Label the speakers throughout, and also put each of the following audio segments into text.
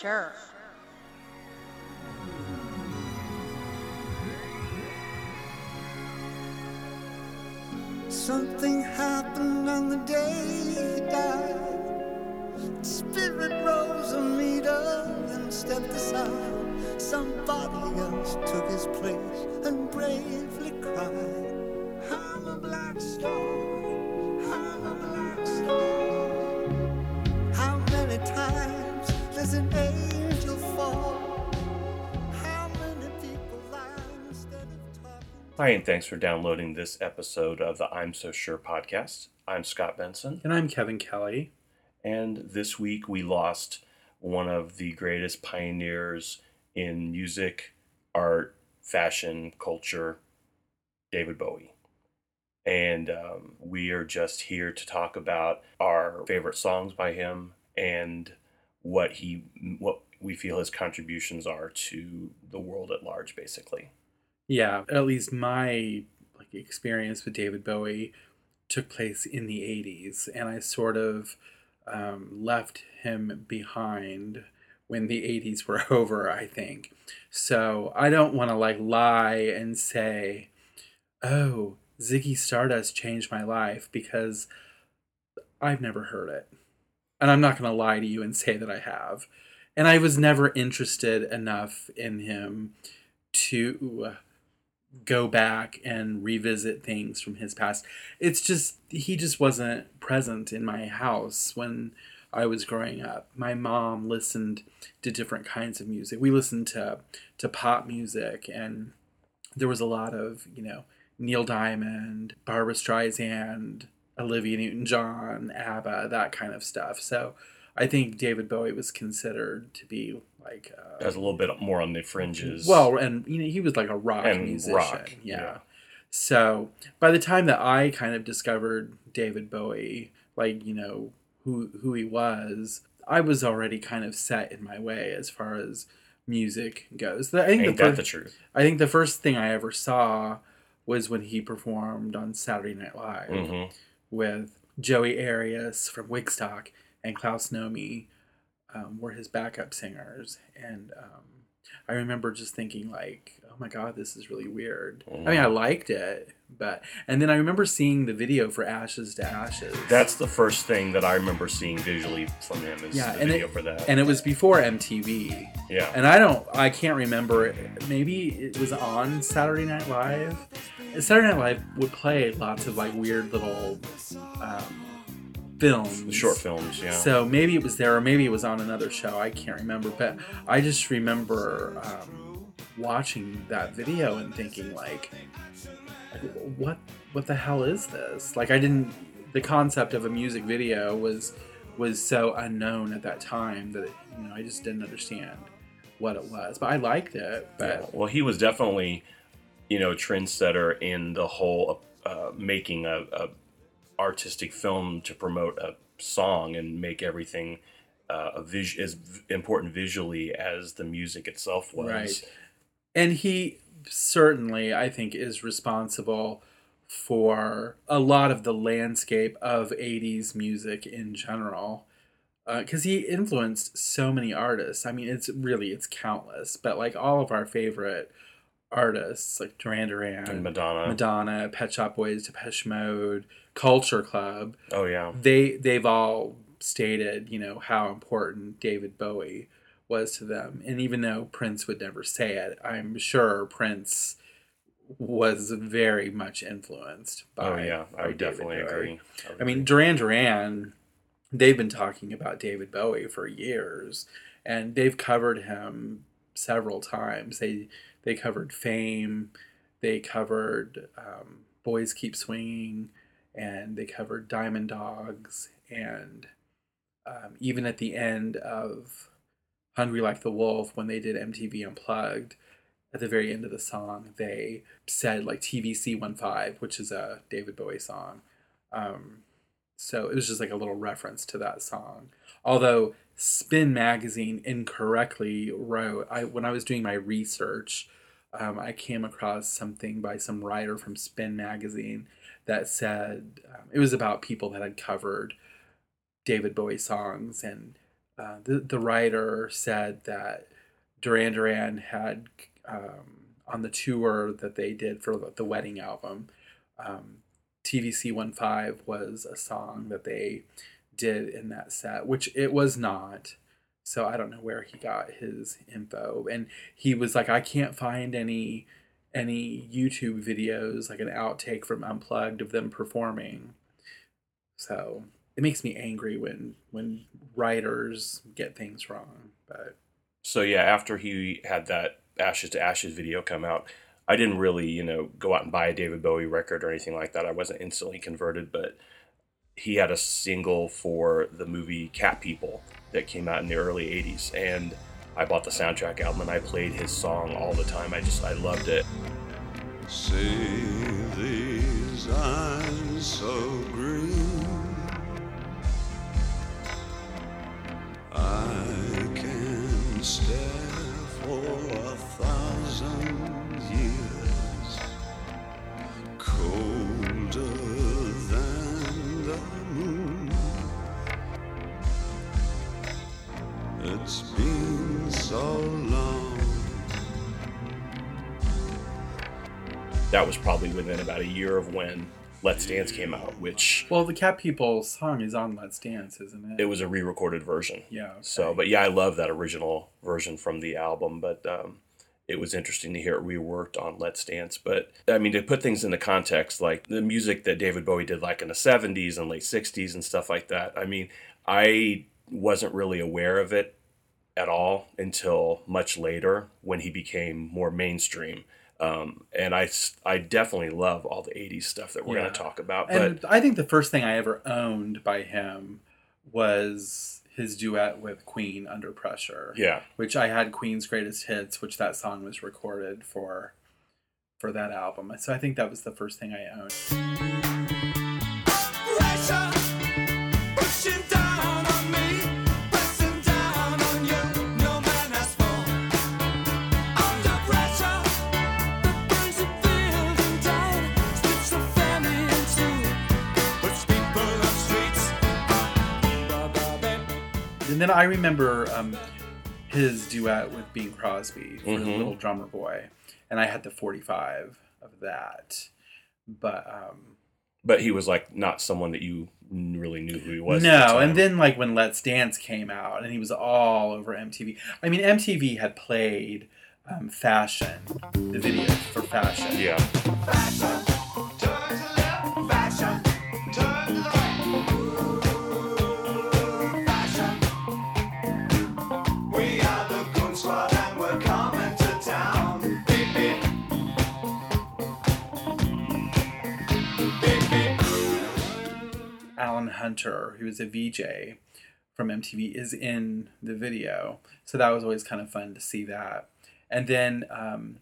Speaker 1: Sure.
Speaker 2: Something happened on the day
Speaker 3: Hi, and thanks for downloading this episode of the I'm So Sure podcast. I'm Scott Benson,
Speaker 4: And I'm Kevin Kelly.
Speaker 3: and this week we lost one of the greatest pioneers in music, art, fashion, culture, David Bowie. And um, we are just here to talk about our favorite songs by him and what he what we feel his contributions are to the world at large, basically.
Speaker 4: Yeah, at least my like experience with David Bowie took place in the 80s and I sort of um, left him behind when the 80s were over, I think. So I don't want to like lie and say, oh, Ziggy Stardust changed my life because I've never heard it. And I'm not going to lie to you and say that I have. And I was never interested enough in him to go back and revisit things from his past. It's just he just wasn't present in my house when I was growing up. My mom listened to different kinds of music. We listened to to pop music and there was a lot of, you know, Neil Diamond, Barbra Streisand, Olivia Newton-John, ABBA, that kind of stuff. So I think David Bowie was considered to be like uh,
Speaker 3: As a little bit more on the fringes.
Speaker 4: well, and you know, he was like a rock
Speaker 3: And
Speaker 4: musician.
Speaker 3: rock,
Speaker 4: yeah.
Speaker 3: yeah.
Speaker 4: So by the time that I kind of discovered David Bowie, like, you know, who who he was, I was already kind of set in my way as far as music goes. I think
Speaker 3: ain't
Speaker 4: the
Speaker 3: that
Speaker 4: first,
Speaker 3: the truth?
Speaker 4: I think the first thing I ever saw was when he performed on Saturday Night Live
Speaker 3: hmm
Speaker 4: with Joey Arias from Wigstock and Klaus Nomi um, were his backup singers. And um, I remember just thinking like, oh my God, this is really weird. I mean, I liked it, but, and then I remember seeing the video for Ashes to Ashes.
Speaker 3: That's the first thing that I remember seeing visually from him is
Speaker 4: Yeah,
Speaker 3: the
Speaker 4: and
Speaker 3: video
Speaker 4: it-
Speaker 3: for that.
Speaker 4: and it was before MTV.
Speaker 3: yeah.
Speaker 4: And I don't, I can't remember. it. Maybe it was on Saturday Night Live. Saturday Night Live would play lots of like weird little um, films,
Speaker 3: the short films, yeah.
Speaker 4: So maybe it was there, or maybe it was on another show. I can't remember, but I just remember um, watching that video and thinking like, what, what the hell is this? Like, I didn't. The concept of a music video was was so unknown at that time that you know I just didn't understand what it was. But I liked it.
Speaker 3: Yeah.
Speaker 4: But
Speaker 3: Well, he was definitely, you know, a trendsetter in the whole uh, making a, a artistic film to promote a song and make everything uh, a vis- as important visually as the music itself was.
Speaker 4: Right. and he certainly i think is responsible for a lot of the landscape of 80s music in general because he influenced so many artists i mean it's really it's countless but like all of our favorite artists like duran duran
Speaker 3: And Madonna.
Speaker 4: madonna pet shop boys depeche mode culture club
Speaker 3: Oh yeah.
Speaker 4: they they've all stated you know how important David Bowie was to them and even though Prince would never say it I'm sure Prince was very much influenced by
Speaker 3: Oh yeah. I
Speaker 4: by
Speaker 3: would
Speaker 4: David
Speaker 3: definitely
Speaker 4: Bowie.
Speaker 3: agree.
Speaker 4: I mean Duran Duran they've been talking about David Bowie for years and they've covered him several times they they covered Fame they covered um, Boys Keep Swinging and they covered Diamond Dogs and um, even at the end of Hungry Like the Wolf when they did MTV Unplugged at the very end of the song they said like TVC15 which is a David Bowie song. Um, so it was just like a little reference to that song. Although Spin magazine incorrectly wrote I when I was doing my research um, I came across something by some writer from Spin magazine that said um, it was about people that had covered David Bowie songs and uh, the the writer said that Duran Duran had um, on the tour that they did for the wedding album. Um, TVC 15 was a song that they did in that set, which it was not. So I don't know where he got his info. And he was like, I can't find any any YouTube videos, like an outtake from Unplugged of them performing. So it makes me angry when when writers get things wrong. But
Speaker 3: so yeah, after he had that Ashes to Ashes video come out, I didn't really, you know, go out and buy a David Bowie record or anything like that. I wasn't instantly converted, but he had a single for the movie Cat People that came out in the early 80s and I bought the soundtrack album and I played his song all the time. I just I loved it.
Speaker 2: Save these eyes
Speaker 3: That was probably within about a year of when Let's Dance came out, which
Speaker 4: well, the Cat People song is on Let's Dance, isn't it?
Speaker 3: it was a re-recorded version.
Speaker 4: Yeah. okay.
Speaker 3: So, but yeah, I love that original version from the album. But um, it was interesting to hear it reworked on Let's Dance. But I mean, to put things into context, like the music that David Bowie did, like in the '70s and late '60s and stuff like that. I mean, I wasn't really aware of it at all until much later when he became more mainstream. Um, and I definitely love all the 80s stuff that we're
Speaker 4: Yeah.
Speaker 3: going to talk about. But
Speaker 4: And I think the first thing I ever owned by him was his duet with Queen Under Pressure.
Speaker 3: yeah,
Speaker 4: Which I had Queen's Greatest Hits, which that song was recorded for for that album. So I think that was the first thing I owned. And then I remember um, his duet with Bing Crosby for
Speaker 3: Mhm.
Speaker 4: Little Drummer Boy. And I had the 45 of that. But um,
Speaker 3: but he was like not someone that you really knew who he was. at the
Speaker 4: no, and then like when Let's Dance came out, and he was all over MTV. I mean, MTV had played um, Fashion, the video for Fashion.
Speaker 3: yeah,
Speaker 2: Fashion,
Speaker 4: Alan Hunter, who was a VJ from MTV, is in the video. So that was always kind of fun to see that. And then um,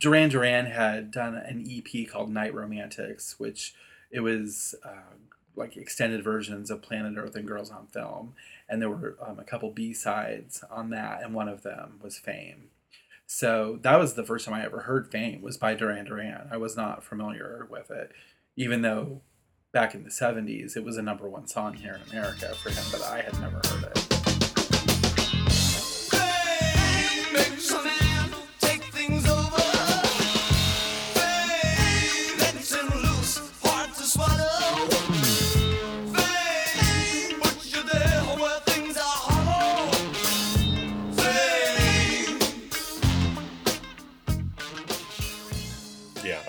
Speaker 4: Duran Duran had done an EP called Nite Romantics, which it was uh, like extended versions of Planet Earth and Girls on Film. And there were um, a couple B sides on that, and one of them was Fame. So that was the first time I ever heard Fame was by Duran Duran. I was not familiar with it, even though back in the 70s it was a number one song here in America for him, but I had never heard it.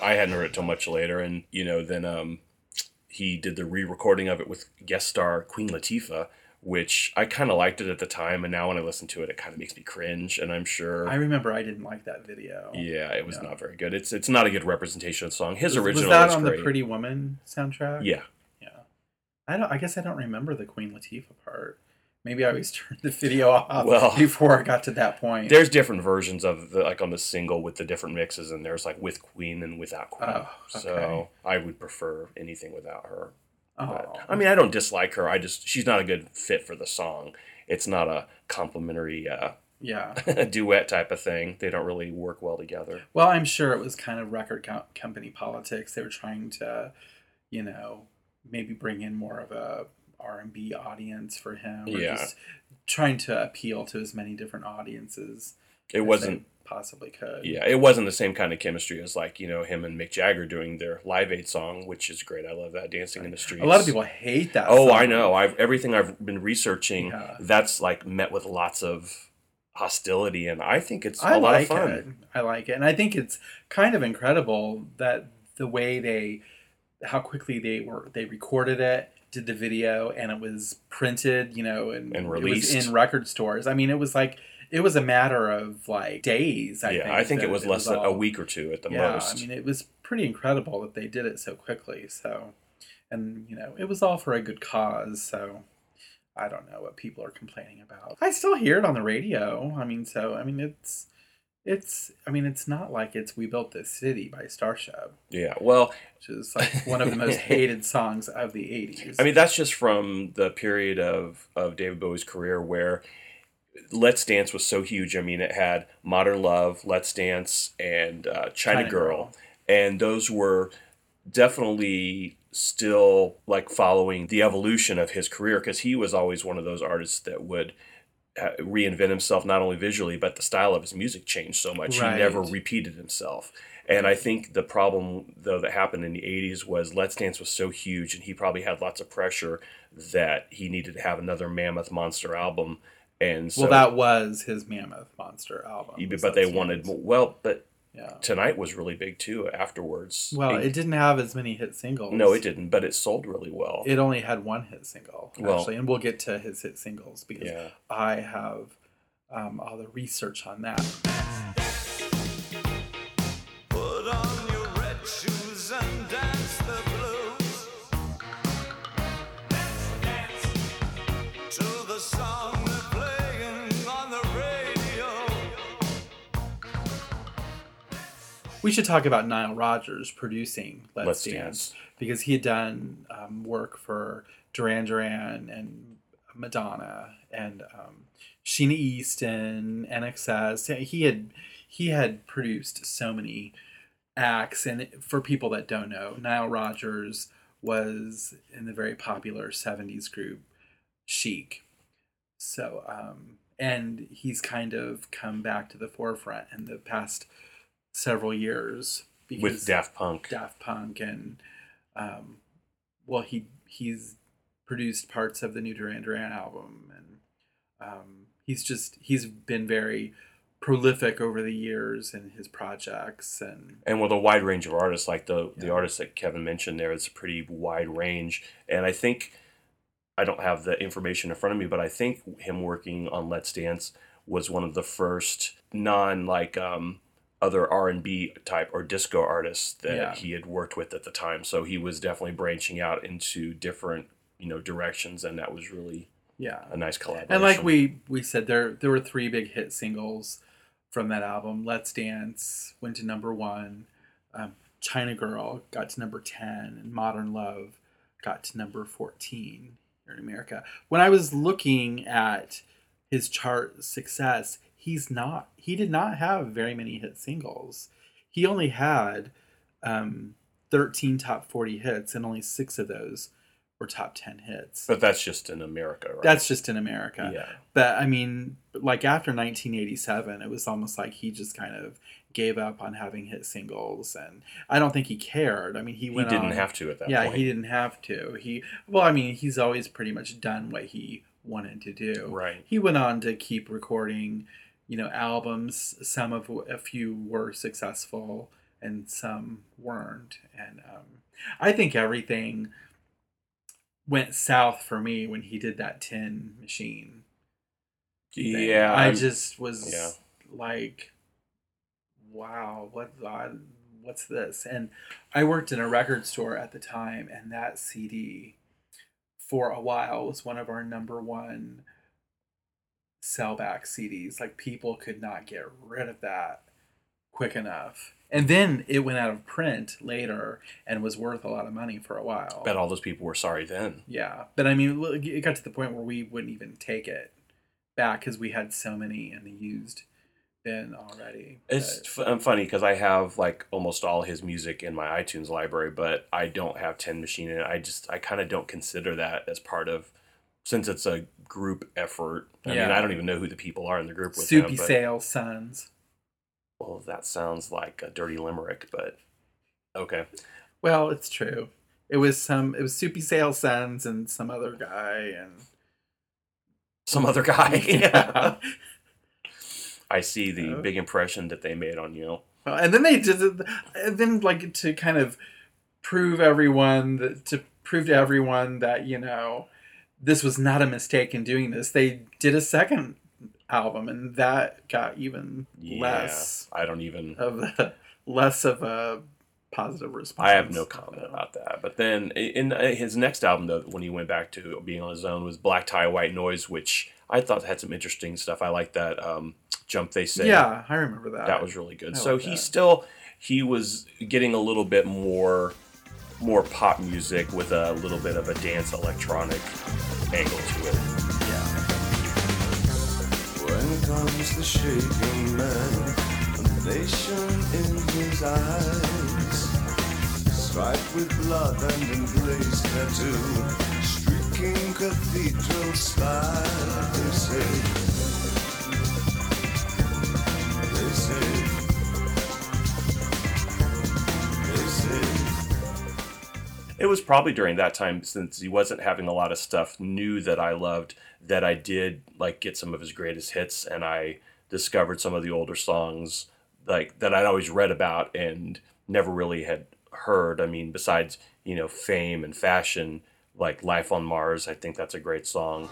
Speaker 3: I hadn't heard it till much later, and you know, then um, he did the re-recording of it with guest star Queen Latifah, which I kind of liked it at the time, and now when I listen to it, it kind of makes me cringe, and I'm sure.
Speaker 4: I remember I didn't like that video.
Speaker 3: yeah, it was not very good. It's it's not a good representation of the song. His
Speaker 4: was, was that
Speaker 3: was
Speaker 4: on
Speaker 3: great.
Speaker 4: the Pretty Woman soundtrack?
Speaker 3: yeah,
Speaker 4: Yeah. I don't. I guess I don't remember the Queen Latifah part. Maybe I always turned the video off
Speaker 3: Well-
Speaker 4: before I got to that point.
Speaker 3: there's different versions of the like on the single with the different mixes, and there's like with Queen and without Queen.
Speaker 4: Oh,
Speaker 3: So. I would prefer anything without her. But,
Speaker 4: oh,
Speaker 3: I mean, I don't dislike her. I just she's not a good fit for the song. It's not a complimentary uh,
Speaker 4: yeah.
Speaker 3: duet type of thing. They don't really work well together.
Speaker 4: Well, I'm sure it was kind of record co- company politics. They were trying to, you know, maybe bring in more of a R and B audience for him. Or
Speaker 3: Yeah.
Speaker 4: just trying to appeal to as many different audiences.
Speaker 3: It
Speaker 4: as
Speaker 3: wasn't.
Speaker 4: possibly could.
Speaker 3: Yeah, it wasn't the same kind of chemistry as like you know him and Mick Jagger doing their Live Aid song, which is great. I love that dancing in the streets.
Speaker 4: A lot of people hate that.
Speaker 3: Oh,
Speaker 4: song.
Speaker 3: I know. I've everything I've been researching.
Speaker 4: Yeah.
Speaker 3: That's like met with lots of hostility, and I think it's a
Speaker 4: I
Speaker 3: lot
Speaker 4: like
Speaker 3: of fun.
Speaker 4: it. I like it, and I think it's kind of incredible that the way they, how quickly they were they recorded it, did the video, and it was printed, you know, and,
Speaker 3: And
Speaker 4: it was
Speaker 3: released.
Speaker 4: in record stores. I mean, it was like it was a matter of like days. I
Speaker 3: yeah,
Speaker 4: think,
Speaker 3: I think it was less than a week or two at the
Speaker 4: yeah,
Speaker 3: most.
Speaker 4: I mean, it was pretty incredible that they did it so quickly. So, and you know, it was all for a good cause. So, I don't know what people are complaining about. I still hear it on the radio. I mean, so I mean, it's it's I mean, it's not like it's "We Built This City" by Starship,
Speaker 3: yeah, well,
Speaker 4: which is like one of the most hated songs of the '80s.
Speaker 3: I mean that's just from the period of of David Bowie's career where Let's Dance was so huge. I mean, it had Modern Love, Let's Dance, and uh, China,
Speaker 4: China
Speaker 3: Girl.
Speaker 4: Girl.
Speaker 3: and those were definitely still like following the evolution of his career because he was always one of those artists that would reinvent himself not only visually but the style of his music changed so much
Speaker 4: Right.
Speaker 3: he never repeated himself and i think the problem though that happened in the 80s was let's dance was so huge and he probably had lots of pressure that he needed to have another mammoth monster album and so
Speaker 4: well, that was his Mammoth Monster album.
Speaker 3: but they wanted well but
Speaker 4: yeah.
Speaker 3: tonight was really big too afterwards
Speaker 4: Well,
Speaker 3: And-
Speaker 4: it didn't have as many hit singles.
Speaker 3: no it didn't but it sold really well
Speaker 4: It only had one hit single,
Speaker 3: Well-
Speaker 4: actually, and we'll get to his hit singles because
Speaker 3: yeah
Speaker 4: I have um, all the research on that. We should talk about Nile Rodgers producing Let's,
Speaker 3: Let's
Speaker 4: Dance,
Speaker 3: Dance.
Speaker 4: because he had done um, work for Duran Duran and Madonna and um, Sheena Easton, INXS. He had he had produced so many acts, and for people that don't know, Nile Rodgers was in the very popular '70s group Chic. So, um, and he's kind of come back to the forefront in the past several years because
Speaker 3: with Daft Punk
Speaker 4: Daft Punk and um, well, he he's produced parts of the new Duran Duran album, and um, he's just he's been very prolific over the years in his projects, and
Speaker 3: and with a wide range of artists like the the
Speaker 4: Yeah.
Speaker 3: artists that Kevin mentioned there it's a pretty wide range and I think I don't have the information in front of me but I think him working on Let's Dance was one of the first non like um other R&B type or disco artists that
Speaker 4: Yeah.
Speaker 3: he had worked with at the time so he was definitely branching out into different you know directions and that was really
Speaker 4: yeah,
Speaker 3: a nice collaboration
Speaker 4: and like we we said, there there were three big hit singles from that album. Let's Dance went to number one. Um, China Girl got to number ten, and Modern Love got to number fourteen here in America. When I was looking at his chart success, he's not. He did not have very many hit singles. He only had um, thirteen top forty hits, and only six of those were top ten hits.
Speaker 3: but that's just in America right
Speaker 4: That's just in America.
Speaker 3: yeah
Speaker 4: But I mean, like after 1987, it was almost like he just kind of gave up on having hit singles, and I don't think he cared. I mean, he went he
Speaker 3: didn't
Speaker 4: on-
Speaker 3: have to at that
Speaker 4: yeah,
Speaker 3: point
Speaker 4: he didn't have to. He well, I mean, he's always pretty much done what he wanted to do.
Speaker 3: right
Speaker 4: He went on to keep recording, you know, albums. Some of a few were successful, and some weren't. And um, I think everything went south for me when he did that Tin Machine. thing.
Speaker 3: yeah
Speaker 4: I just was
Speaker 3: yeah.
Speaker 4: like, wow, what what's this? And I worked in a record store at the time, and that CD for a while was one of our number one sellback CDs. Like people could not get rid of that quick enough. And then it went out of print later and was worth a lot of money for a while.
Speaker 3: bet all those people were sorry then
Speaker 4: Yeah, but I mean, it got to the point where we wouldn't even take it back because we had so many in the used bin already.
Speaker 3: It's
Speaker 4: but-
Speaker 3: f- um, funny because I have like almost all his music in my iTunes library, but I don't have Tin Machine in it. I just I kind of don't consider that as part of since it's a group effort. I mean, I don't even know who the people are in the group with
Speaker 4: Soupy
Speaker 3: him. But,
Speaker 4: Sale Sons.
Speaker 3: well, that sounds like a dirty limerick, but okay.
Speaker 4: Well, it's true. It was some. It was Soupy Sale Sons and some other guy, and
Speaker 3: Some other guy.
Speaker 4: Yeah.
Speaker 3: I see the
Speaker 4: Oh.
Speaker 3: big impression that they made on you.
Speaker 4: Well, and then they did. And then, like to kind of prove everyone that to prove to everyone that you know this was not a mistake in doing this. They did a second album, and that got even
Speaker 3: Yeah,
Speaker 4: less
Speaker 3: I don't even.
Speaker 4: of a, less of a positive response.
Speaker 3: I have no comment about that. But then in uh, his next album, though, when he went back to being on his own, was Black Tie, White Noise, which I thought had some interesting stuff. I like that um, jump they say.
Speaker 4: Yeah, I remember that.
Speaker 3: that was really good.
Speaker 4: I
Speaker 3: so
Speaker 4: like
Speaker 3: he
Speaker 4: that.
Speaker 3: still he was getting a little bit more more pop music with a little bit of a dance electronic angle to it.
Speaker 4: yeah.
Speaker 2: When comes the shaking man, nation in his eyes, striped with blood and emblazed tattoo, streaking cathedral. They say, they say,
Speaker 3: It was probably during that time, since he wasn't having a lot of stuff new that I loved, that I did like get some of his greatest hits, and I discovered some of the older songs like that I'd always read about and never really had heard. I mean, besides you know fame and fashion, like Life on Mars, I think that's a great song.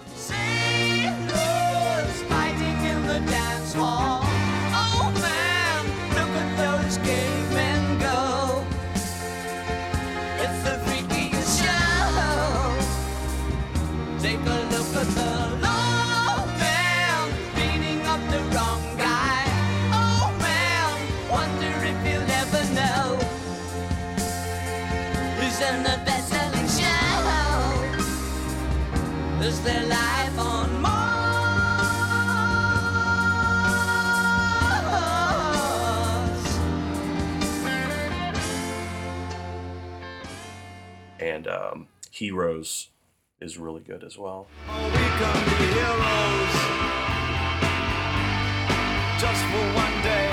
Speaker 1: Show. Life on Mars?
Speaker 3: And um, Heroes is really good as well.
Speaker 2: We can be heroes just for one day.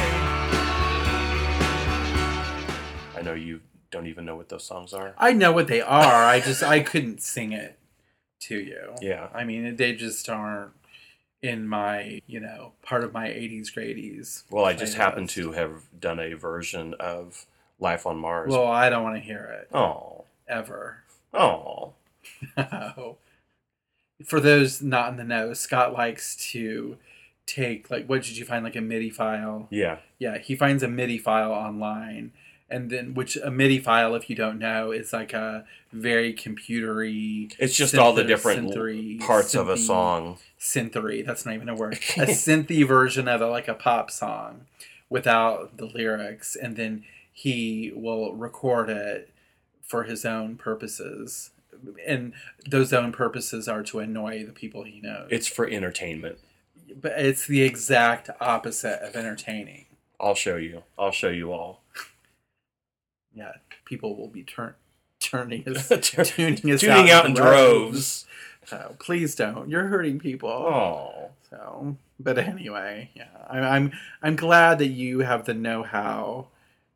Speaker 3: I know you don't even know what those songs are.
Speaker 4: I know what they are. I just I couldn't sing it to you.
Speaker 3: Yeah.
Speaker 4: I mean, they just aren't in my you know part of my '80s gradies.
Speaker 3: Well, I just happen to have done a version of Life on Mars.
Speaker 4: Well, I don't want to hear it
Speaker 3: oh,
Speaker 4: ever.
Speaker 3: oh,
Speaker 4: No. For those not in the know, Scott likes to take like what did you find like a MIDI file?
Speaker 3: yeah.
Speaker 4: Yeah, he finds a MIDI file online, and then which a MIDI file, if you don't know, is like a very computery.
Speaker 3: It's just all the
Speaker 4: synth-
Speaker 3: different
Speaker 4: synthery-
Speaker 3: parts of a song.
Speaker 4: Synthery. That's not even a word. a synthy version of a, like a pop song, without the lyrics, and then he will record it for his own purposes, and those own purposes are to annoy the people he knows.
Speaker 3: It's for entertainment.
Speaker 4: but it's the exact opposite of entertaining.
Speaker 3: I'll show you. I'll show you all.
Speaker 4: Yeah, people will be turn turning us, tuning us
Speaker 3: Tuning out in
Speaker 4: droves.
Speaker 3: droves.
Speaker 4: So please don't. You're hurting people.
Speaker 3: Oh,
Speaker 4: So, but anyway, yeah, I, I'm I'm glad that you have the know-how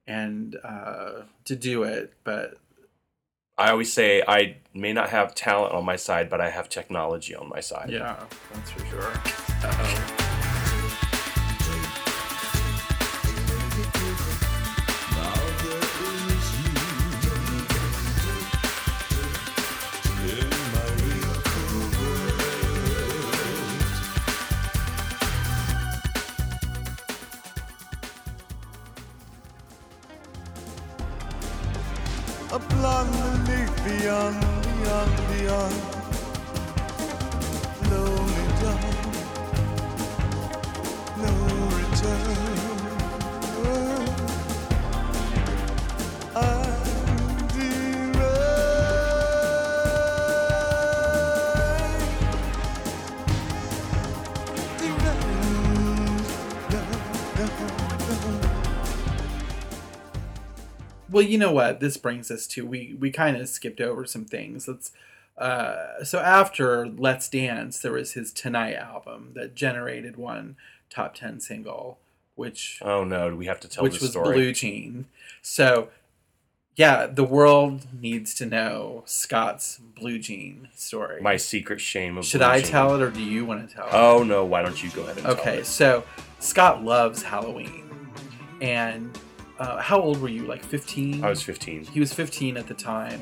Speaker 4: and uh, to do it. But
Speaker 3: I always say I may not have talent on my side, but I have technology on my side.
Speaker 4: yeah, that's for sure. Uh-oh.
Speaker 2: You
Speaker 4: know what? This brings us to we we kind of skipped over some things. Let's. Uh, so after Let's Dance, there was his Tonight album that generated one top ten single, which
Speaker 3: Oh no, do we have to tell
Speaker 4: which was
Speaker 3: story?
Speaker 4: Blue Jean. So, yeah, the world needs to know Scott's Blue Jean story.
Speaker 3: My secret shame of
Speaker 4: Should I
Speaker 3: Jean.
Speaker 4: tell it or do you want to tell it?
Speaker 3: Oh no, why don't you go ahead and tell
Speaker 4: Okay, so Scott loves Halloween. And uh, how old were you? Like 15?
Speaker 3: I was 15.
Speaker 4: He was 15 at the time.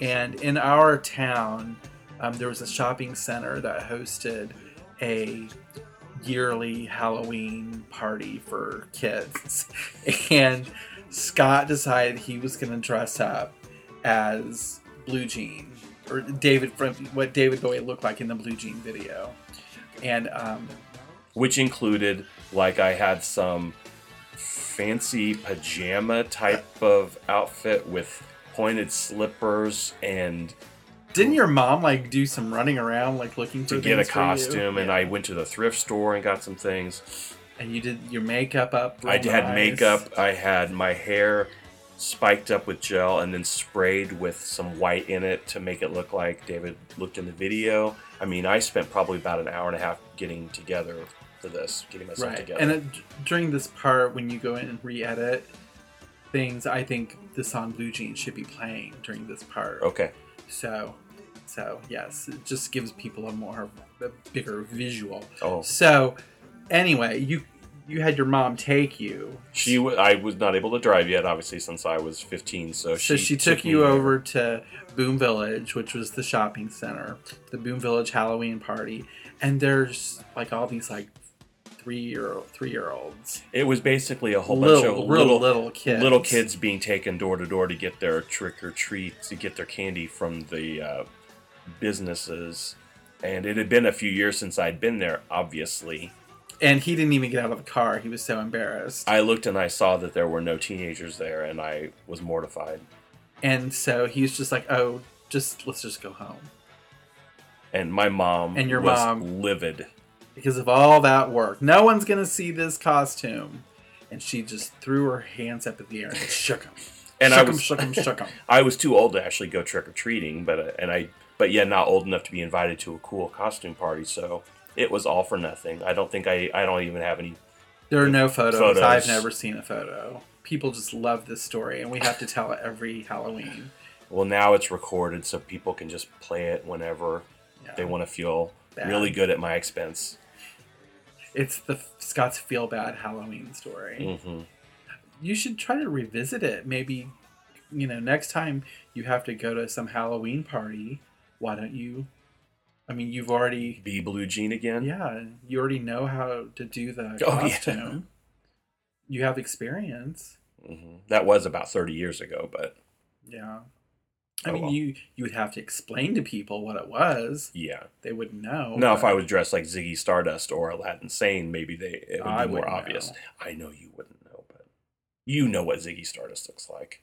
Speaker 4: And in our town, um, there was a shopping center that hosted a yearly Halloween party for kids. And Scott decided he was going to dress up as Blue Jean, or David from what David Bowie looked like in the Blue Jean video. And um,
Speaker 3: Which included, like, I had some fancy pajama type of outfit with pointed slippers and
Speaker 4: didn't your mom like do some running around like looking
Speaker 3: to get a
Speaker 4: things for you?
Speaker 3: costume. And
Speaker 4: Yeah.
Speaker 3: I went to the thrift store and got some things.
Speaker 4: and you did your makeup up.
Speaker 3: I had
Speaker 4: nice.
Speaker 3: makeup. I had my hair spiked up with gel and then sprayed with some white in it to make it look like David looked in the video. I mean, I spent probably about an hour and a half getting together for this, getting myself
Speaker 4: right.
Speaker 3: together.
Speaker 4: And it, during this part, when you go in and re-edit things, I think the song "Blue Jeans" should be playing during this part.
Speaker 3: okay.
Speaker 4: So, so yes, it just gives people a more a bigger visual.
Speaker 3: Oh,
Speaker 4: So, anyway, you you had your mom take you.
Speaker 3: she. W- I was not able to drive yet, obviously, since I was 15. So,
Speaker 4: So she, took,
Speaker 3: me
Speaker 4: you over to Boom Village, which was the shopping center, the Boom Village Halloween party, and there's like all these like three year three year olds,
Speaker 3: It was basically a whole
Speaker 4: little,
Speaker 3: bunch of little
Speaker 4: little kids,
Speaker 3: little kids being taken door to door to get their trick or treat to get their candy from the uh, businesses. And it had been a few years since I'd been there, obviously.
Speaker 4: and he didn't even get out of the car. He was so embarrassed,
Speaker 3: I looked and I saw that there were no teenagers there, and I was mortified.
Speaker 4: and so he was just like, "Oh, just let's just go home."
Speaker 3: And my mom
Speaker 4: And your
Speaker 3: was
Speaker 4: mom-
Speaker 3: livid.
Speaker 4: Because of all that work. No one's gonna see this costume. And she just threw her hands up in the air and shook them.
Speaker 3: And
Speaker 4: shook
Speaker 3: I was
Speaker 4: shook him, shook him.
Speaker 3: I was too old to actually go trick or treating, but uh, and I but yeah, not old enough to be invited to a cool costume party. So it was all for nothing. I don't think I I don't even have any.
Speaker 4: There are no photos.
Speaker 3: Photos.
Speaker 4: I've never seen a photo. People just love this story, and we have to tell it every Halloween.
Speaker 3: Well, now it's recorded, so people can just play it whenever
Speaker 4: Yeah.
Speaker 3: they want to feel
Speaker 4: Bad.
Speaker 3: really good at my expense.
Speaker 4: It's the Scott's Feel Bad Halloween story.
Speaker 3: hmm
Speaker 4: You should try to revisit it. Maybe, you know, next time you have to go to some Halloween party, why don't you? I mean, you've already,
Speaker 3: Be Blue Jean again.
Speaker 4: yeah, you already know how to do the
Speaker 3: Oh, yeah.
Speaker 4: costume. You have experience.
Speaker 3: hmm That was about thirty years ago, but
Speaker 4: Yeah. I
Speaker 3: Oh,
Speaker 4: mean,
Speaker 3: well.
Speaker 4: you you would have to explain to people what it was.
Speaker 3: yeah.
Speaker 4: They wouldn't know.
Speaker 3: Now, if I was dressed like Ziggy Stardust or Aladdin Sane, maybe they it would
Speaker 4: I
Speaker 3: be more obvious.
Speaker 4: know.
Speaker 3: I know you wouldn't know, but you know what Ziggy Stardust looks like.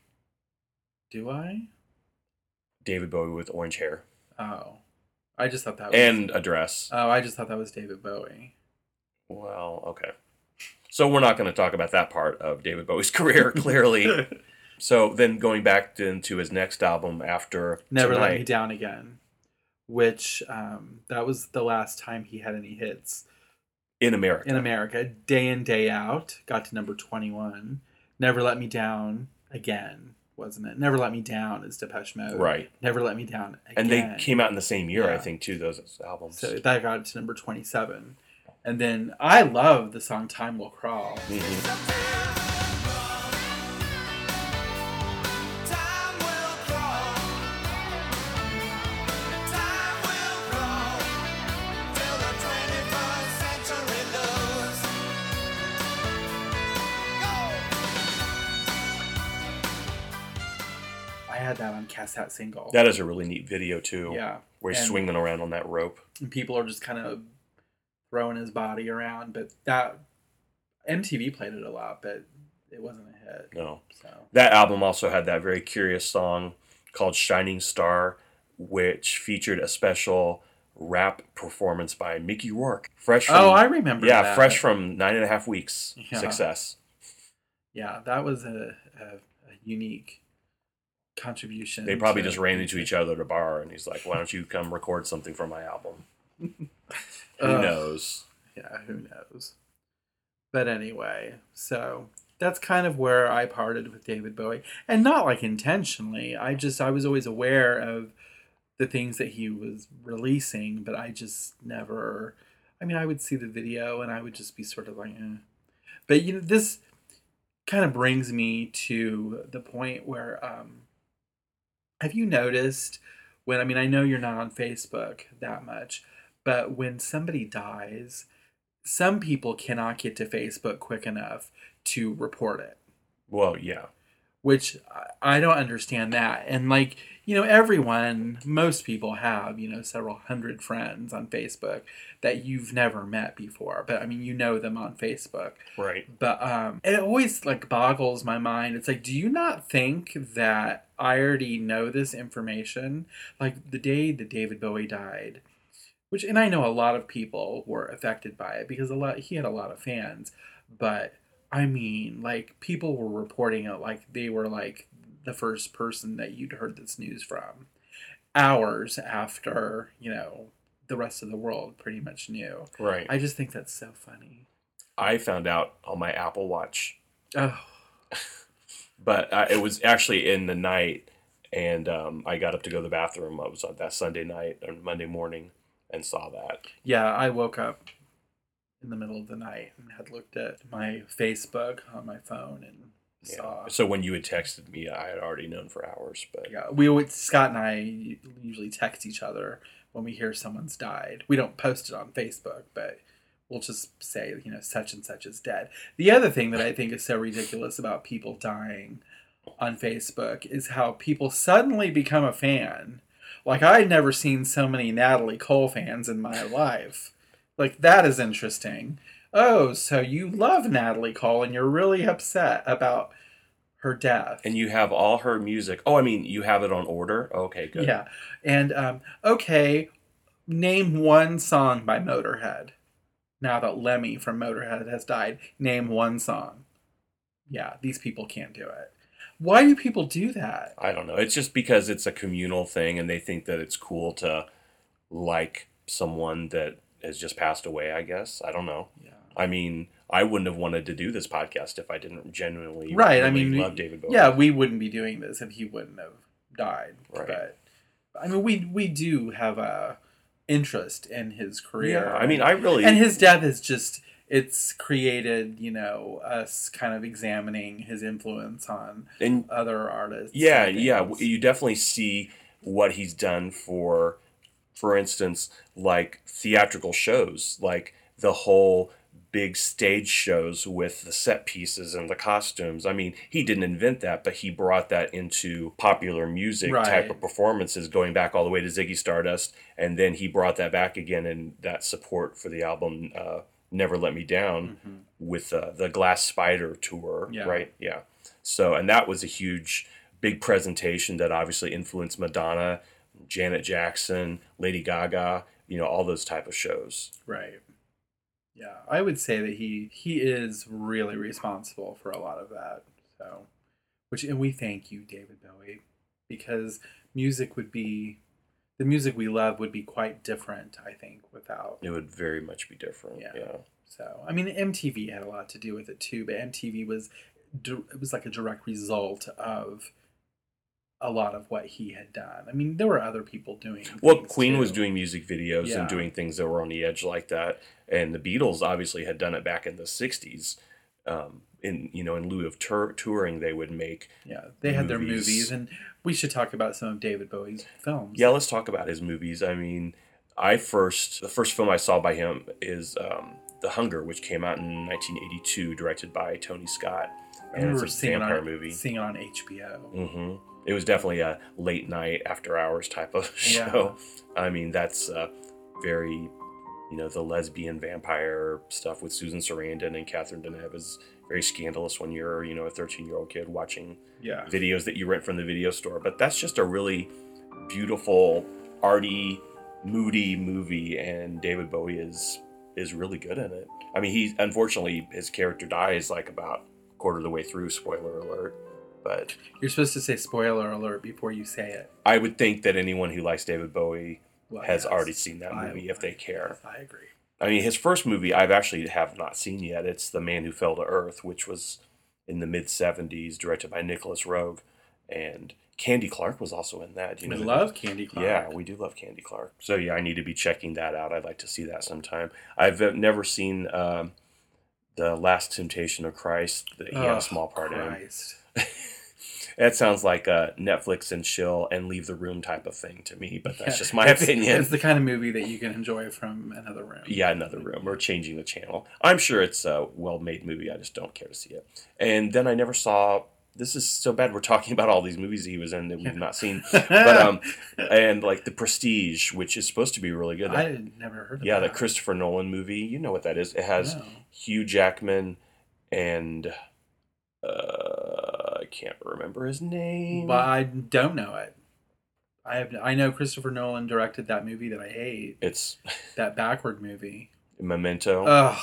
Speaker 4: do I?
Speaker 3: David Bowie with orange hair
Speaker 4: Oh, I just thought that was.
Speaker 3: and a dress.
Speaker 4: oh, I just thought that was David Bowie.
Speaker 3: Well, okay. So we're not going to talk about that part of David Bowie's career, clearly. so then going back into his next album after
Speaker 4: Never
Speaker 3: Tonight,
Speaker 4: Let Me Down Again, which um, that was the last time he had any hits
Speaker 3: in America.
Speaker 4: in America. Day in Day Out got to number twenty one. Never Let Me Down Again, wasn't it? Never Let Me Down is Depeche Mode.
Speaker 3: Right.
Speaker 4: Never Let Me Down Again.
Speaker 3: and they came out in the same year, I
Speaker 4: Yeah.
Speaker 3: think, too. Those albums.
Speaker 4: So that got to number twenty seven. And then I love the song Time Will Crawl.
Speaker 3: Mhm.
Speaker 4: That single.
Speaker 3: That is a really neat video too.
Speaker 4: yeah.
Speaker 3: where he's
Speaker 4: And-
Speaker 3: swinging around on that rope.
Speaker 4: and people are just kind of throwing his body around. But that MTV played it a lot, but it wasn't a hit.
Speaker 3: No,
Speaker 4: So
Speaker 3: that album also had that very curious song called "Shining Star," which featured a special rap performance by Mickey Rourke, fresh oh, from
Speaker 4: oh, I remember.
Speaker 3: yeah,
Speaker 4: that.
Speaker 3: fresh from nine and a half weeks
Speaker 4: Yeah.
Speaker 3: success.
Speaker 4: Yeah, that was a, a, a unique contribution.
Speaker 3: They probably
Speaker 4: to
Speaker 3: just ran into each other at a bar, and he's like, "Why don't you come record something for my album?" Who
Speaker 4: Ugh.
Speaker 3: knows?
Speaker 4: Yeah, who knows? But anyway, so that's kind of where I parted with David Bowie, and not like intentionally. I just I was always aware of the things that he was releasing, but I just never. I mean, I would see the video and I would just be sort of like, eh. But you know, this kind of brings me to the point where, um, have you noticed when? I mean, I know you're not on Facebook that much, but when somebody dies, some people cannot get to Facebook quick enough to report it
Speaker 3: Well, yeah,
Speaker 4: which I- don't understand that. And like, you know, everyone, most people have, you know, several hundred friends on Facebook that you've never met before. But I mean, you know them on Facebook.
Speaker 3: right.
Speaker 4: But um it always like boggles my mind. It's like, do you not think that I already know this information? Like the day that David Bowie died, which and I know a lot of people were affected by it because a lot he had a lot of fans, but I mean, like people were reporting it like they were like the first person that you'd heard this news from hours after, you know, the rest of the world pretty much knew.
Speaker 3: Right.
Speaker 4: I just think that's so funny.
Speaker 3: I found out on my Apple Watch,
Speaker 4: Oh,
Speaker 3: but uh, it was actually in the night, and um, I got up to go to the bathroom. I was on that Sunday night and Monday morning, and saw that.
Speaker 4: yeah, I woke up in the middle of the night and had looked at my Facebook on my phone and
Speaker 3: Yeah.
Speaker 4: saw.
Speaker 3: So when you had texted me, I had already known for hours. But
Speaker 4: Yeah, we Scott and I usually text each other when we hear someone's died. We don't post it on Facebook, but we'll just say, you know, such and such is dead. The other thing that I think is so ridiculous about people dying on Facebook is how people suddenly become a fan. Like I'd never seen so many Natalie Cole fans in my life. Like that is interesting. Oh, so you love Natalie Cole and you're really upset about her death.
Speaker 3: and you have all her music. Oh, I mean, you have it on order. Okay, good.
Speaker 4: Yeah. And um, okay, name one song by Motorhead. Now that Lemmy from Motorhead has died, name one song. Yeah, these people can't do it. Why do people do that?
Speaker 3: I don't know. It's just because it's a communal thing, and they think that it's cool to like someone that has just passed away. I guess I don't know.
Speaker 4: Yeah.
Speaker 3: I mean, I wouldn't have wanted to do this podcast if I didn't genuinely
Speaker 4: Right. I mean,
Speaker 3: love David Bowie.
Speaker 4: yeah, we wouldn't be doing this if he wouldn't have died.
Speaker 3: Right.
Speaker 4: But I mean, we we do have a interest in his career.
Speaker 3: Yeah, I mean, I really
Speaker 4: and his death is just it's created you know us kind of examining his influence on
Speaker 3: and
Speaker 4: other artists
Speaker 3: yeah, yeah, you definitely see what he's done for, for instance, like theatrical shows, like the whole big stage shows with the set pieces and the costumes. I mean, he didn't invent that, but he brought that into popular music type of performances, going back all the way to Ziggy Stardust, and then he brought that back again in that support for the album uh, "Never Let Me Down"
Speaker 4: Mhm.
Speaker 3: with uh, the Glass Spider tour,
Speaker 4: Yeah.
Speaker 3: right? Yeah. So, and that was a huge, big presentation that obviously influenced Madonna, Janet Jackson, Lady Gaga, you know, all those type of shows.
Speaker 4: right yeah i would say that he he is really responsible for a lot of that so which and we thank you david bowie because music would be the music we love would be quite different i think without
Speaker 3: It would very much be different.
Speaker 4: Yeah.
Speaker 3: Yeah.
Speaker 4: So I mean, MTV had a lot to do with it too, but MTV was it was like a direct result of a lot of what he had done. I mean, there were other people doing.
Speaker 3: Well, Queen was doing music videos
Speaker 4: Yeah.
Speaker 3: and doing things that were on the edge like that, and the Beatles obviously had done it back in the '60s. Um, in you know, in lieu of tour- touring, they would make
Speaker 4: Yeah, they had their
Speaker 3: movies.
Speaker 4: and we should talk about some of David Bowie's films.
Speaker 3: Yeah, let's talk about his movies. I mean, I first the first film I saw by him is um, The Hunger, which came out in 1982, directed by Tony Scott,
Speaker 4: I
Speaker 3: and
Speaker 4: remember
Speaker 3: it's a
Speaker 4: seeing it
Speaker 3: vampire
Speaker 4: on,
Speaker 3: movie.
Speaker 4: seeing it on HBO.
Speaker 3: hmm It was definitely a late night, after hours type of
Speaker 4: Yeah.
Speaker 3: show. I mean, that's uh, very, you know, the lesbian vampire stuff with Susan Sarandon and Catherine Deneuve is very scandalous when you're, you know, a 13 year old kid watching
Speaker 4: Yeah,
Speaker 3: videos that you rent from the video store. But that's just a really beautiful, arty, moody movie, and David Bowie is is really good in it. I mean, he unfortunately his character dies like about a quarter of the way through. Spoiler alert. But
Speaker 4: You're supposed to say spoiler alert before you say it.
Speaker 3: I would think that anyone who likes David Bowie
Speaker 4: Well,
Speaker 3: has
Speaker 4: yes.
Speaker 3: already seen that
Speaker 4: I-
Speaker 3: movie if they care.
Speaker 4: I agree.
Speaker 3: I mean, his first movie I've actually have not seen yet. It's The Man Who Fell to Earth, which was in the mid '70s, directed by Nicolas Roeg, and Candy Clark was also in that. You know,
Speaker 4: we
Speaker 3: who-
Speaker 4: love Candy Clark.
Speaker 3: Yeah, we do love Candy Clark. So yeah, I need to be checking that out. I'd like to see that sometime. I've uh, never seen um, the Last Temptation of Christ that he had
Speaker 4: Oh,
Speaker 3: a small part
Speaker 4: Christ.
Speaker 3: in. That sounds like a Netflix and chill and leave the room type of thing to me, but that's
Speaker 4: Yeah,
Speaker 3: just my
Speaker 4: it's-
Speaker 3: opinion.
Speaker 4: It's the kind of movie that you can enjoy from another room.
Speaker 3: yeah, another room or changing the channel. I'm sure it's a well-made movie. I just don't care to see it. And then I never saw. This is so bad. We're talking about all these movies he was in that we've not seen, but um, and like the Prestige, which is supposed to be really good.
Speaker 4: I had never heard of
Speaker 3: yeah, the
Speaker 4: that.
Speaker 3: Christopher Nolan movie. You know what that is? It has
Speaker 4: No.
Speaker 3: Hugh Jackman and uh, I can't remember his name.
Speaker 4: But I don't know it. I have. I know Christopher Nolan directed that movie that I hate.
Speaker 3: It's
Speaker 4: That backward movie.
Speaker 3: Memento.
Speaker 4: Ugh.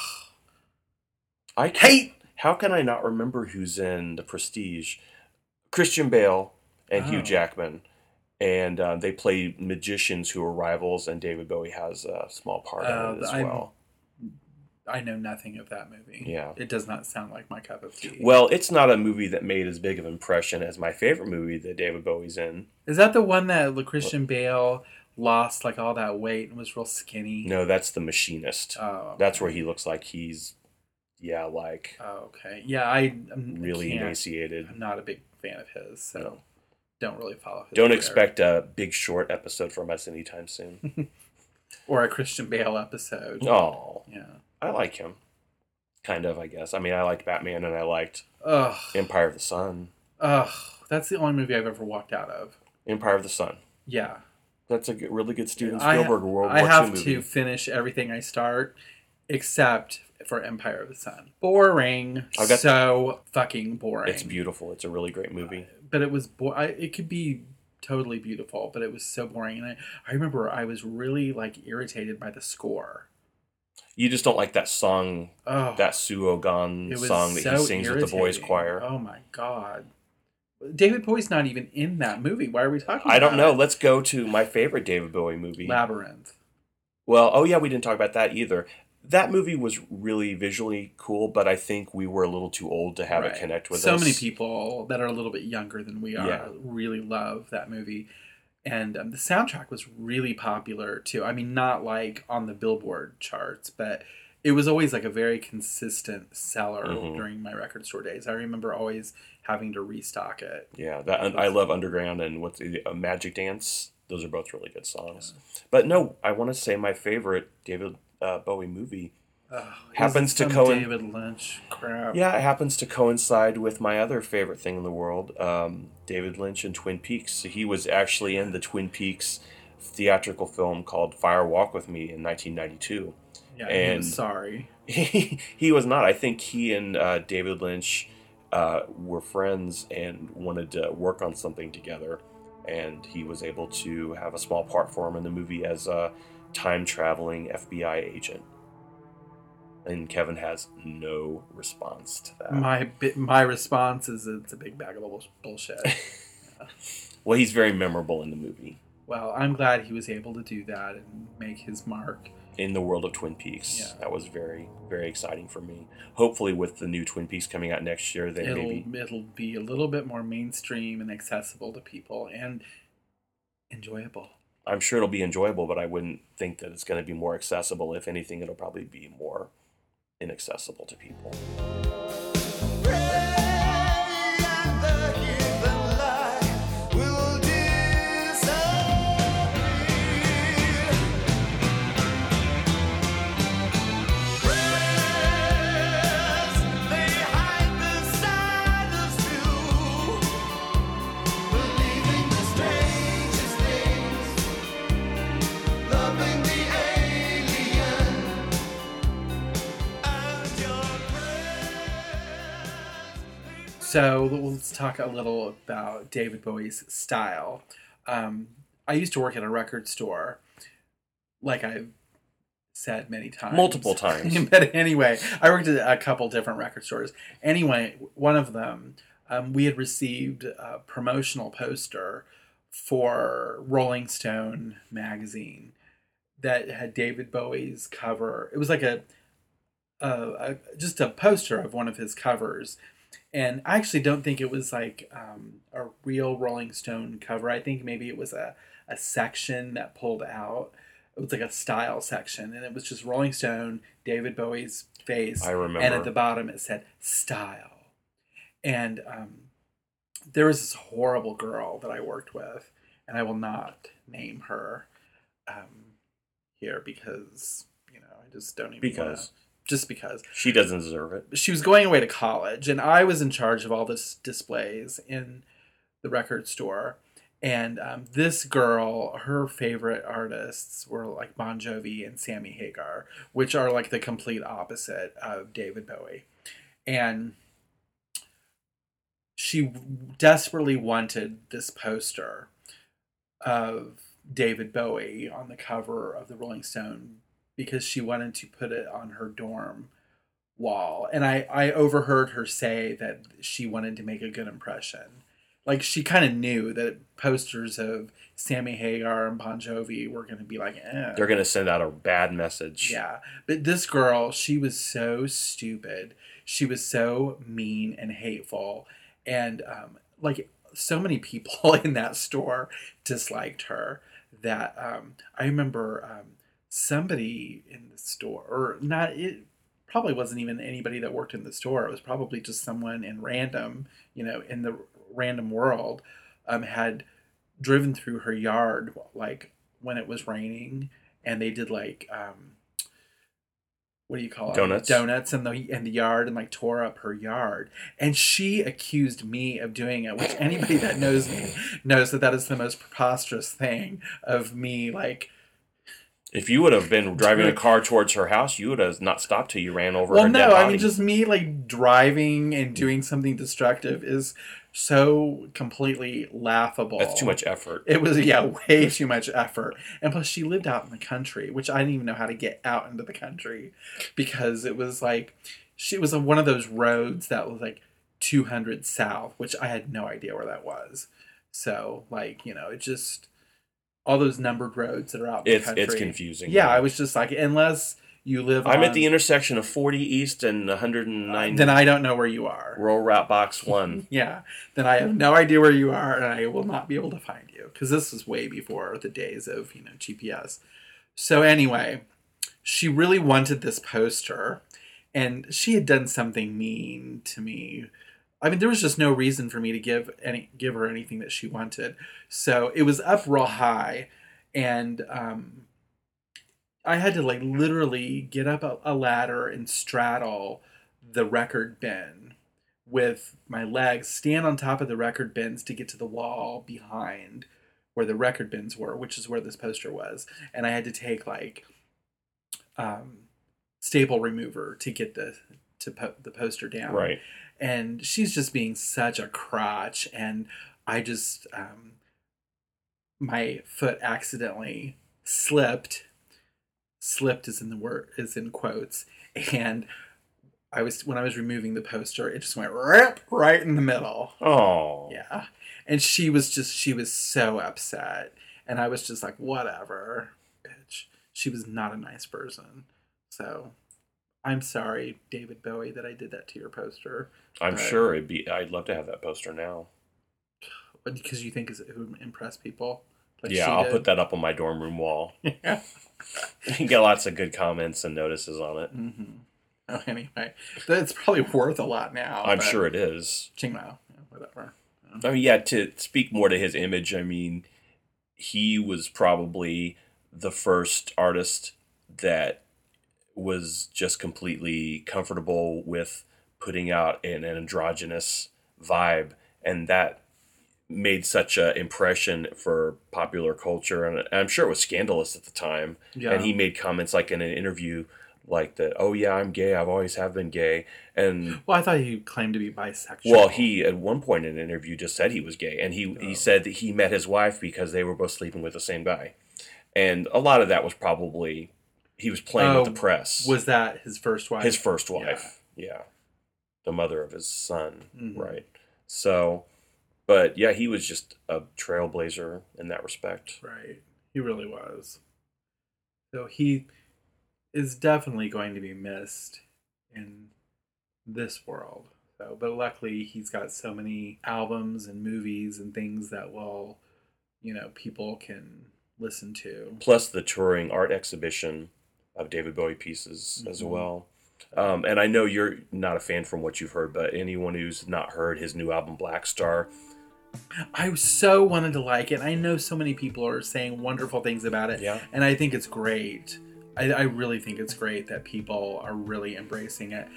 Speaker 3: I hate. How can I not remember who's in The Prestige? Christian Bale and Hugh
Speaker 4: Oh.
Speaker 3: Jackman, and uh, they play magicians who are rivals, and David Bowie has a small part
Speaker 4: Uh,
Speaker 3: in it as
Speaker 4: I'm-
Speaker 3: well.
Speaker 4: I know nothing of that movie.
Speaker 3: Yeah.
Speaker 4: It does not sound like my cup of tea.
Speaker 3: Well, it's not a movie that made as big of an impression as my favorite movie that David Bowie's in.
Speaker 4: is that the one that Christian Bale lost like all that weight and was real skinny?
Speaker 3: No, that's The Machinist.
Speaker 4: Oh,
Speaker 3: That's where he looks like he's, yeah, like
Speaker 4: Oh, okay. Yeah, I um, I'm,
Speaker 3: really
Speaker 4: I
Speaker 3: emaciated.
Speaker 4: I'm not a big fan of his, so
Speaker 3: No.
Speaker 4: don't really follow. His
Speaker 3: Don't expect a Big Short episode from us anytime soon.
Speaker 4: or a Christian Bale episode.
Speaker 3: oh,
Speaker 4: Yeah.
Speaker 3: I like him. Kind of, I guess. I mean, I liked Batman and I liked
Speaker 4: Ugh.
Speaker 3: Empire of the Sun.
Speaker 4: Ugh. That's the only movie I've ever walked out of.
Speaker 3: Empire of the Sun.
Speaker 4: Yeah.
Speaker 3: That's a good, really good Steven
Speaker 4: I,
Speaker 3: Spielberg World
Speaker 4: I
Speaker 3: War
Speaker 4: have
Speaker 3: II
Speaker 4: to finish everything I start, except for Empire of the Sun. Boring.
Speaker 3: I've got-
Speaker 4: so fucking boring.
Speaker 3: It's beautiful. It's a really great movie.
Speaker 4: Uh, but it was. Bo- I, it could be totally beautiful, but it was so boring. And I, I remember I was really like irritated by the score.
Speaker 3: You just don't like that song,
Speaker 4: Oh,
Speaker 3: that Suo Gân
Speaker 4: it
Speaker 3: song that
Speaker 4: so
Speaker 3: he sings with the boys choir.
Speaker 4: Oh my god. David Bowie's not even in that movie. Why are we talking?
Speaker 3: I don't know.
Speaker 4: it?
Speaker 3: Let's go to my favorite David Bowie movie.
Speaker 4: Labyrinth.
Speaker 3: Well, oh yeah, we didn't talk about that either. That movie was really visually cool, but I think we were a little too old to have
Speaker 4: Right.
Speaker 3: it connect with
Speaker 4: so
Speaker 3: us.
Speaker 4: many people that are a little bit younger than we are
Speaker 3: Yeah.
Speaker 4: really love that movie and um, the soundtrack was really popular too i mean not like on the billboard charts but it was always like a very consistent seller
Speaker 3: Mhm.
Speaker 4: during my record store days i remember always having to restock it
Speaker 3: Yeah, that I love Underground and what's the uh, Magic Dance. Those are both really good songs. But no, I want to say my favorite David uh, Bowie movie.
Speaker 4: Ugh,
Speaker 3: Happens to
Speaker 4: some
Speaker 3: coin-
Speaker 4: david lynch crap
Speaker 3: Yeah, it happens to coincide with my other favorite thing in the world, um, David Lynch and Twin Peaks. So He was actually in the Twin Peaks theatrical film called Fire Walk with Me in 1992.
Speaker 4: yeah
Speaker 3: and-
Speaker 4: I'm sorry
Speaker 3: he, he was not. I think he and uh, David Lynch uh, were friends and wanted to work on something together. And he was able to have a small part for him in the movie as a time traveling FBI agent. And Kevin has no response to that.
Speaker 4: my my response is it's a big bag of bull- bullshit
Speaker 3: well, he's very memorable in the movie.
Speaker 4: well i'm glad he was able to do that and make his mark
Speaker 3: In the world of Twin Peaks.
Speaker 4: Yeah.
Speaker 3: That was very, very exciting for me. Hopefully, with the new Twin Peaks coming out next year, they
Speaker 4: it'll
Speaker 3: maybe.
Speaker 4: it'll be a little bit more mainstream and accessible to people and enjoyable.
Speaker 3: I'm sure it'll be enjoyable, but I wouldn't think that it's going to be more accessible. If anything, it'll probably be more inaccessible to people.
Speaker 4: So let's talk a little about David Bowie's style. Um, I used to work at a record store, like I've said many times,
Speaker 3: Multiple times.
Speaker 4: but anyway, I worked at a couple different record stores. Anyway, one of them, um, we had received a promotional poster for Rolling Stone magazine that had David Bowie's cover. It was like a, a, a just a poster of one of his covers, and I actually don't think it was like um, a real Rolling Stone cover. I think maybe it was a a section that pulled out. It was like a style section, and it was just Rolling Stone, David Bowie's face,
Speaker 3: I remember.
Speaker 4: and at the bottom it said style. And um, there was this horrible girl that I worked with, and I will not name her um, here because you know I just don't even wanna-
Speaker 3: Because
Speaker 4: just because.
Speaker 3: She doesn't deserve it.
Speaker 4: she was going away to college and i was in charge of all this displays in the record store. And um, this girl her favorite artists were like bon jovi and sammy hagar which are like the complete opposite of david bowie. And she desperately wanted this poster of david bowie on the cover of the rolling stone because she wanted to put it on her dorm wall. And i i overheard her say that she wanted to make a good impression. Like she kind of knew that posters of sammy hagar and bon jovi were going to be like eh.
Speaker 3: They're gonna send out a bad message.
Speaker 4: yeah. But this girl she was so stupid. She was so mean and hateful. And um like so many people in that store disliked her that um i remember um somebody in the store or not it probably wasn't even anybody that worked in the store. It was probably just someone in random you know in the random world um, had driven through her yard like when it was raining and they did like um what do you call it?
Speaker 3: Donuts?
Speaker 4: donuts in the in the yard and like tore up her yard. And she accused me of doing it which anybody that knows me knows that that is the most preposterous thing of me like
Speaker 3: If you would have been driving a car towards her house, you would have not stopped till you ran over
Speaker 4: well
Speaker 3: her
Speaker 4: no i mean just me like driving and doing something destructive is so completely laughable.
Speaker 3: That's too much effort.
Speaker 4: it was yeah way too much effort. And plus she lived out in the country which i didn't even know how to get out into the country because it was like she was on one of those roads that was like 200 south which i had no idea where that was. So like you know it just all those numbered roads that are out
Speaker 3: It's
Speaker 4: the country
Speaker 3: it's confusing.
Speaker 4: yeah i was just like unless you live
Speaker 3: I'm
Speaker 4: on,
Speaker 3: at the intersection of 40 East and 109 uh,
Speaker 4: then i don't know where you are
Speaker 3: Rural Route Box One.
Speaker 4: yeah, then I have no idea where you are, and I will not be able to find you because this was way before the days of you know GPS. So anyway, she really wanted this poster, and she had done something mean to me. I mean, there was just no reason for me to give any give her anything that she wanted. So it was up real high, and um, I had to like literally get up a, a ladder and straddle the record bin with my legs, stand on top of the record bins to get to the wall behind where the record bins were, which is where this poster was. And I had to take like um, staple remover to get the to po- the poster down.
Speaker 3: Right.
Speaker 4: And she's just being such a crotch, and I just um, my foot accidentally slipped. Slipped is in the word is in quotes, and I was when I was removing the poster, it just went rip right in the middle.
Speaker 3: Oh.
Speaker 4: Yeah. And she was just she was so upset. And I was just like, whatever, bitch. She was not a nice person. So I'm sorry, David Bowie, that I did that to your poster.
Speaker 3: I'm
Speaker 4: Right.
Speaker 3: sure it'd be. I'd love to have that poster now.
Speaker 4: Because you think it would impress people. Like
Speaker 3: yeah, I'll
Speaker 4: did.
Speaker 3: put that up on my dorm room wall.
Speaker 4: yeah.
Speaker 3: you get lots of good comments and notices on it.
Speaker 4: hmm Oh, anyway, that's probably worth a lot now.
Speaker 3: I'm sure it is.
Speaker 4: Chingmao, yeah, whatever.
Speaker 3: I mean, yeah, to speak more to his image, I mean, he was probably the first artist that was just completely comfortable with putting out an, an androgynous vibe, and that made such an impression for popular culture. And I'm sure it was scandalous at the time.
Speaker 4: Yeah.
Speaker 3: And he made comments like in an interview, like that. Oh yeah, I'm gay. I've always have been gay. And
Speaker 4: Well, I thought he claimed to be bisexual.
Speaker 3: well, he at one point in an interview just said he was gay, and he
Speaker 4: Oh.
Speaker 3: he said that he met his wife because they were both sleeping with the same guy, and a lot of that was probably he was playing
Speaker 4: Oh,
Speaker 3: with the press.
Speaker 4: was that his first wife?
Speaker 3: his first wife? Yeah. the mother of his son,
Speaker 4: Mhm.
Speaker 3: right? So, but yeah, he was just a trailblazer in that respect.
Speaker 4: Right. He really was. So he is definitely going to be missed in this world. So, but luckily he's got so many albums and movies and things that will, you know, people can listen to.
Speaker 3: Plus the touring art exhibition of David Bowie pieces as
Speaker 4: Mhm.
Speaker 3: well. Um, and I know you're not a fan from what you've heard, but anyone who's not heard his new album Blackstar,
Speaker 4: I so wanted to like it. I know so many people are saying wonderful things about it.
Speaker 3: Yeah.
Speaker 4: And I think it's great. I, I really think it's great that people are really embracing it.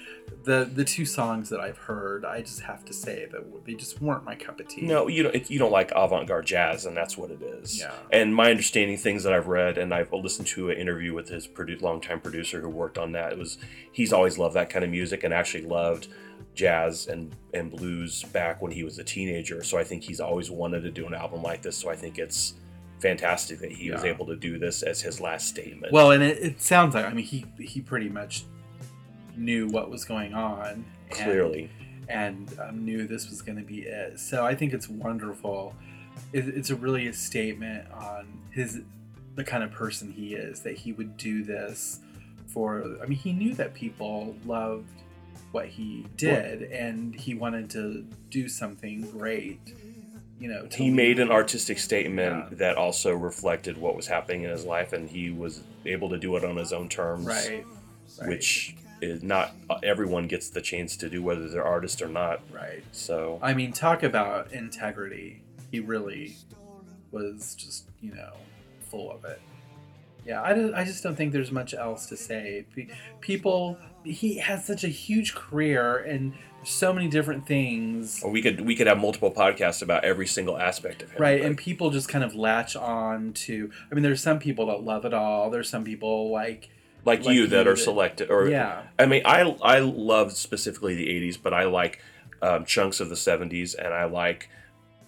Speaker 4: The the two songs that I've heard, I just have to say that they just weren't my cup of tea.
Speaker 3: No, you don't. You don't like avant-garde jazz, and that's what it is.
Speaker 4: Yeah.
Speaker 3: And my understanding, things that I've read, and I've listened to an interview with his produ- longtime producer who worked on that. It was he's always loved that kind of music, and actually loved jazz and and blues back when he was a teenager. So I think he's always wanted to do an album like this. So I think it's fantastic that he was able to do this as his last statement.
Speaker 4: Well, and it, it sounds like I mean he he pretty much knew what was going on
Speaker 3: clearly,
Speaker 4: and um, knew this was going to be it. So I think it's wonderful. It, it's a really a statement on his the kind of person he is that he would do this for. I mean, he knew that people loved what he did, and he wanted to do something great. You know,
Speaker 3: he made an artistic statement
Speaker 4: Yeah.
Speaker 3: that also reflected what was happening in his life, and he was able to do it on his own terms.
Speaker 4: right, right,
Speaker 3: which is not uh, everyone gets the chance to do whether they're artist or not
Speaker 4: right.
Speaker 3: so
Speaker 4: I mean, talk about integrity. He really was just, you know, full of it. Yeah, I, I just don't think there's much else to say. People, he has such a huge career and so many different things.
Speaker 3: or we could we could have multiple podcasts about every single aspect of him
Speaker 4: Right,
Speaker 3: but-
Speaker 4: and people just kind of latch on to. I mean, there's some people that love it all. There's some people like,
Speaker 3: like,
Speaker 4: like
Speaker 3: you that are
Speaker 4: that-
Speaker 3: selected or
Speaker 4: yeah,
Speaker 3: i mean i i love specifically the 80s but i like um, chunks of the 70s and i like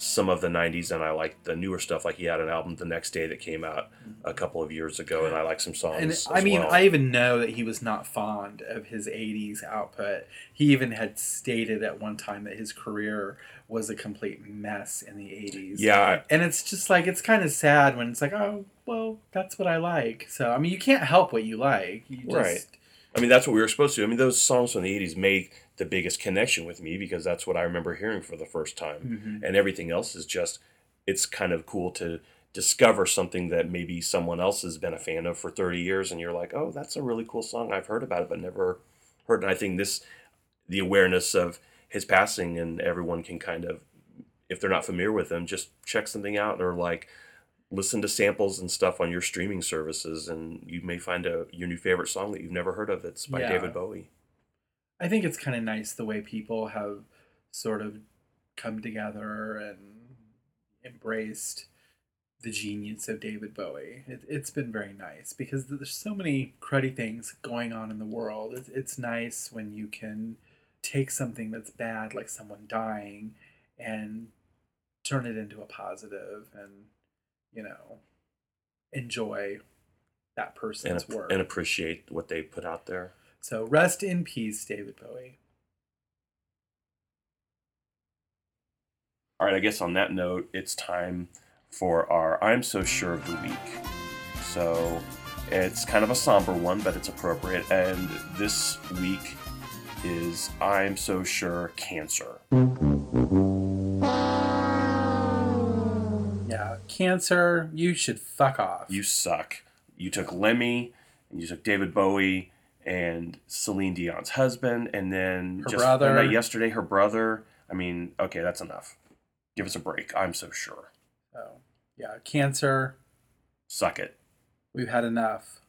Speaker 3: some of the 90s and i like the newer stuff like he had an album the next day that came out a couple of years ago and i like some songs
Speaker 4: and I mean,
Speaker 3: well.
Speaker 4: I even know that he was not fond of his '80s output. He even had stated at one time that his career was a complete mess in the '80s.
Speaker 3: yeah
Speaker 4: and it's just like it's kind of sad when it's like, oh, well, that's what I like. So I mean, you can't help what you like. You just,
Speaker 3: Right. I mean, that's what we were supposed to. I mean, those songs from the '80s made the biggest connection with me because that's what I remember hearing for the first time,
Speaker 4: Mhm.
Speaker 3: and everything else is just. It's kind of cool to discover something that maybe someone else has been a fan of for 30 years, and you're like, "Oh, that's a really cool song. I've heard about it, but never heard." And I think this, the awareness of his passing, and everyone can kind of, if they're not familiar with him, just check something out or like listen to samples and stuff on your streaming services and you may find a your new favorite song that you've never heard of that's by
Speaker 4: Yeah.
Speaker 3: David Bowie.
Speaker 4: I think it's kind of nice the way people have sort of come together and embraced the genius of David Bowie. It, it's been very nice because there's so many cruddy things going on in the world. It's, it's nice when you can take something that's bad, like someone dying, and turn it into a positive and, you know, enjoy that
Speaker 3: And,
Speaker 4: person's work.
Speaker 3: and appreciate what they put out there.
Speaker 4: So rest in peace, David Bowie.
Speaker 3: All right, I guess on that note, it's time for our I'm So Sure of the Week. So it's kind of a somber one, but it's appropriate. And this week is I'm So Sure Cancer.
Speaker 4: Yeah, cancer, you should fuck off.
Speaker 3: You suck. You took Lemmy, and you took David Bowie, and Celine Dion's husband, and then
Speaker 4: Her
Speaker 3: just
Speaker 4: brother.
Speaker 3: yesterday her brother. I mean, okay, that's enough. Give us a break. I'm so sure.
Speaker 4: So, yeah, cancer,
Speaker 3: Suck it.
Speaker 4: we've had enough.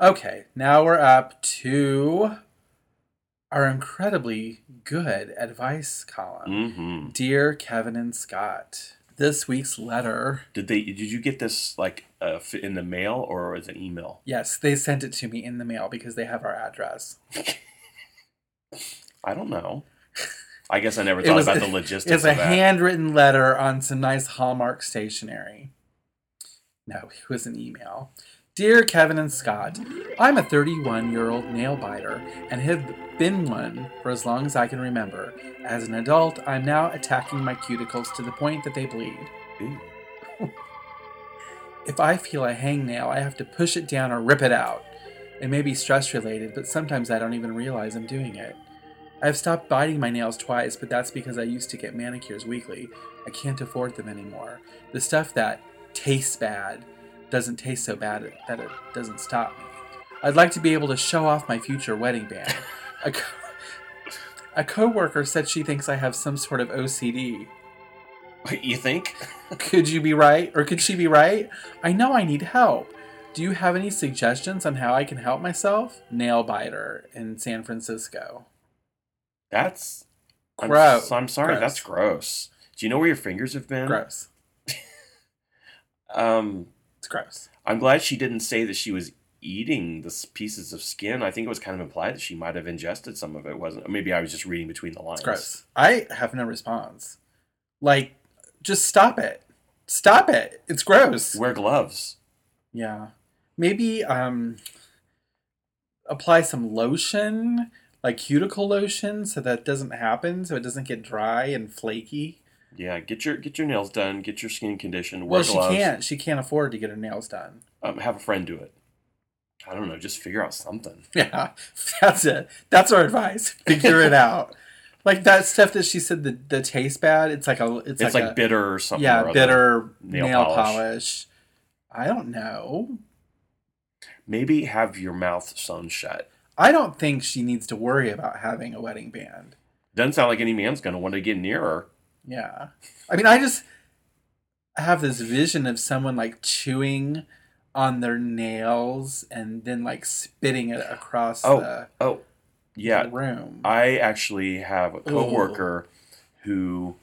Speaker 4: Okay, now we're up to our incredibly good advice column.
Speaker 3: Mm-hmm.
Speaker 4: Dear Kevin and Scott, this week's letter,
Speaker 3: Did they? Did you get this like uh, in the mail or as an email?
Speaker 4: yes, they sent it to me in the mail because they have our address.
Speaker 3: I don't know. I guess I never thought
Speaker 4: was-
Speaker 3: about the logistics
Speaker 4: It's a handwritten letter on some nice Hallmark stationery. No, it was an email. Dear Kevin and Scott, I'm a 31 year old nail biter and have been one for as long as I can remember. As an adult, I'm now attacking my cuticles to the point that they bleed. If I feel a hangnail, I have to push it down or rip it out. It may be stress related, but sometimes I don't even realize I'm doing it. I've stopped biting my nails twice, but that's because I used to get manicures weekly. I can't afford them anymore. The stuff that tastes bad doesn't taste so bad that it doesn't stop me. I'd like to be able to show off my future wedding band. A, co- a coworker said she thinks I have some sort of OCD.
Speaker 3: You think?
Speaker 4: Could you be right? Or could she be right? I know I need help. Do you have any suggestions on how I can help myself? Nail biter in San Francisco.
Speaker 3: That's I'm,
Speaker 4: Gross.
Speaker 3: I'm sorry,
Speaker 4: Gross.
Speaker 3: that's gross. Do you know where your fingers have been?
Speaker 4: Gross.
Speaker 3: Um,
Speaker 4: It's gross.
Speaker 3: I'm glad she didn't say that she was eating the pieces of skin. I think it was kind of implied that she might have ingested some of it. Wasn't? Maybe I was just reading between the lines.
Speaker 4: It's gross. I have no response. Like, just stop it. Stop it. It's gross.
Speaker 3: Wear gloves.
Speaker 4: Yeah. Maybe um apply some lotion, like cuticle lotion, so that doesn't happen, so it doesn't get dry and flaky.
Speaker 3: Yeah, get your get your nails done. Get your skin conditioned.
Speaker 4: Well, she
Speaker 3: gloves.
Speaker 4: can't. She can't afford to get her nails done.
Speaker 3: Um, have a friend do it. I don't know. Just figure out something.
Speaker 4: Yeah, that's it. That's our advice. Figure it out. Like that stuff that she said the the taste bad. It's like a it's,
Speaker 3: It's,
Speaker 4: like,
Speaker 3: like,
Speaker 4: a,
Speaker 3: bitter or something. or
Speaker 4: yeah
Speaker 3: other.
Speaker 4: bitter
Speaker 3: Nail
Speaker 4: nail,
Speaker 3: polish.
Speaker 4: polish. I don't know.
Speaker 3: Maybe have your mouth sewn shut.
Speaker 4: I don't think she needs to worry about having a wedding band.
Speaker 3: Doesn't sound like any man's gonna want to get near her.
Speaker 4: Yeah. I mean, I just have this vision of someone like chewing on their nails and then like spitting it across
Speaker 3: Oh,
Speaker 4: the,
Speaker 3: Oh, yeah.
Speaker 4: room.
Speaker 3: I actually have a coworker who,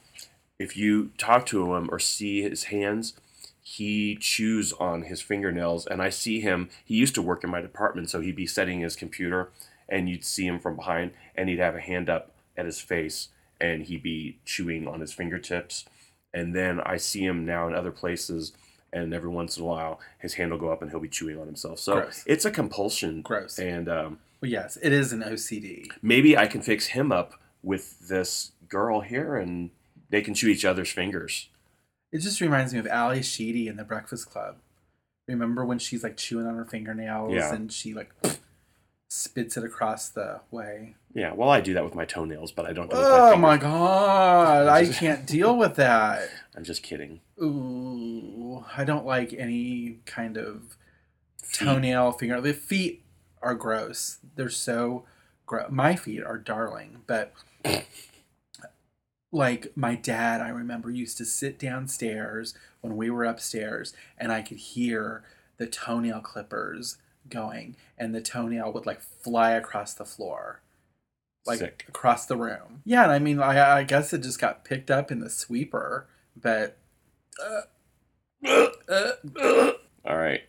Speaker 3: if you talk to him or see his hands, he chews on his fingernails. And I see him. He used to work in my department, so he'd be setting his computer, and you'd see him from behind, and he'd have a hand up at his face, and he'd be chewing on his fingertips. And then I see him now in other places. And every once in a while, his hand will go up and he'll be chewing on himself. So
Speaker 4: Gross.
Speaker 3: it's a compulsion.
Speaker 4: Gross.
Speaker 3: And um,
Speaker 4: well, yes, it is an OCD.
Speaker 3: maybe I can fix him up with this girl here and they can chew each other's fingers.
Speaker 4: It just reminds me of Ally Sheedy in The Breakfast Club. Remember when she's like chewing on her fingernails
Speaker 3: Yeah.
Speaker 4: and she like spits it across the way?
Speaker 3: Yeah, well, I do that with my toenails, but I don't do
Speaker 4: Oh
Speaker 3: my
Speaker 4: my god, I can't deal with that.
Speaker 3: I'm just kidding.
Speaker 4: Ooh, I don't like any kind of
Speaker 3: Feet.
Speaker 4: toenail finger. The feet are gross. They're so gross. My feet are darling, but like my dad, I remember used to sit downstairs when we were upstairs, and I could hear the toenail clippers going, and the toenail would like fly across the floor. Like
Speaker 3: Sick.
Speaker 4: across the room. Yeah, and I mean, I, I guess it just got picked up in the sweeper, but
Speaker 3: All right.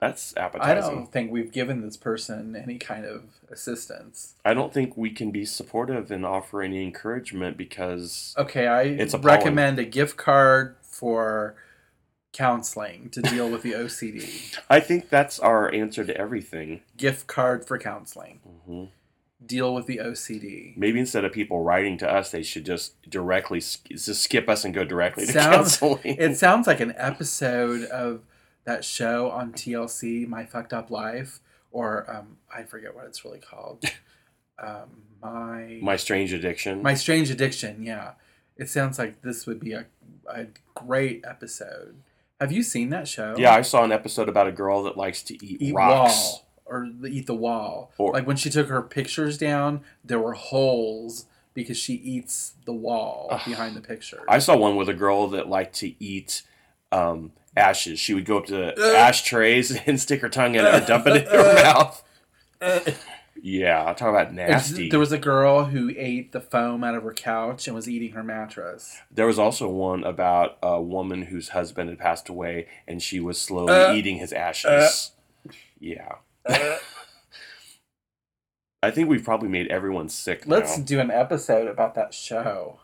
Speaker 3: That's appetizing I
Speaker 4: don't think we've given this person any kind of assistance.
Speaker 3: I don't think we can be supportive and offer any encouragement because
Speaker 4: Okay, I
Speaker 3: It's appalling.
Speaker 4: recommend a gift card for counseling to deal with the OCD.
Speaker 3: I think that's our answer to everything.
Speaker 4: gift card for counseling.
Speaker 3: hmm
Speaker 4: Deal with the OCD.
Speaker 3: Maybe instead of people writing to us, they should just directly just skip us and go directly to
Speaker 4: Sounds-
Speaker 3: counseling.
Speaker 4: It sounds like an episode of that show on TLC, My Fucked Up Life, or um, I forget what it's really called. Um, my
Speaker 3: My strange addiction.
Speaker 4: My Strange Addiction, yeah. It sounds like this would be a, a great episode. Have you seen that show?
Speaker 3: yeah, I saw an episode about a girl that likes to eat,
Speaker 4: Eat
Speaker 3: rocks.
Speaker 4: wall or eat the wall.
Speaker 3: Or-
Speaker 4: like when she took her pictures down, there were holes because she eats the wall
Speaker 3: Ugh.
Speaker 4: behind the picture.
Speaker 3: I saw one with a girl that liked to eat um, ashes. She would go up to
Speaker 4: Ugh.
Speaker 3: ashtrays and stick her tongue in it and dump it in her mouth. Yeah, I'm talking about nasty.
Speaker 4: There was a girl who ate the foam out of her couch and was eating her mattress.
Speaker 3: There was also one about a woman whose husband had passed away and she was slowly
Speaker 4: Uh,
Speaker 3: eating his ashes. yeah. I think we've probably made everyone sick
Speaker 4: Let's
Speaker 3: now.
Speaker 4: do an episode about that show.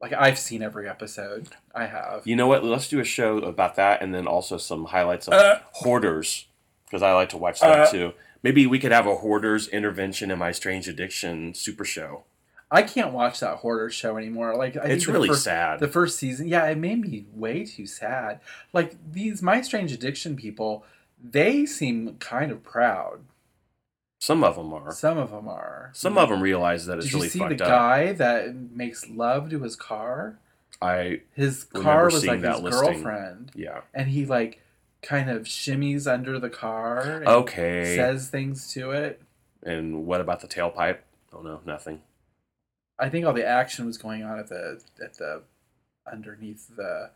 Speaker 4: Like I've seen every episode. I have.
Speaker 3: You know what? Let's do a show about that, and then also some highlights of
Speaker 4: Uh.
Speaker 3: hoarders because I like to watch that
Speaker 4: Uh.
Speaker 3: too. Maybe we could have a hoarders intervention in my strange addiction super show.
Speaker 4: I can't watch that hoarder show anymore. Like I
Speaker 3: It's really
Speaker 4: first-
Speaker 3: sad.
Speaker 4: The first season, yeah, it made me way too sad. Like these My Strange Addiction people, they seem kind of proud.
Speaker 3: Some of them are.
Speaker 4: Some of them are.
Speaker 3: Some of them realize that it's
Speaker 4: Did
Speaker 3: really
Speaker 4: you see
Speaker 3: fucked
Speaker 4: the
Speaker 3: up.
Speaker 4: guy that makes love to his car?
Speaker 3: I
Speaker 4: His car was like
Speaker 3: that
Speaker 4: his
Speaker 3: listing.
Speaker 4: girlfriend,
Speaker 3: yeah.
Speaker 4: and he like kind of shimmies under the car. And
Speaker 3: Okay.
Speaker 4: Says things to it.
Speaker 3: and what about the tailpipe? Oh no, nothing.
Speaker 4: I think all the action was going on at the at the underneath the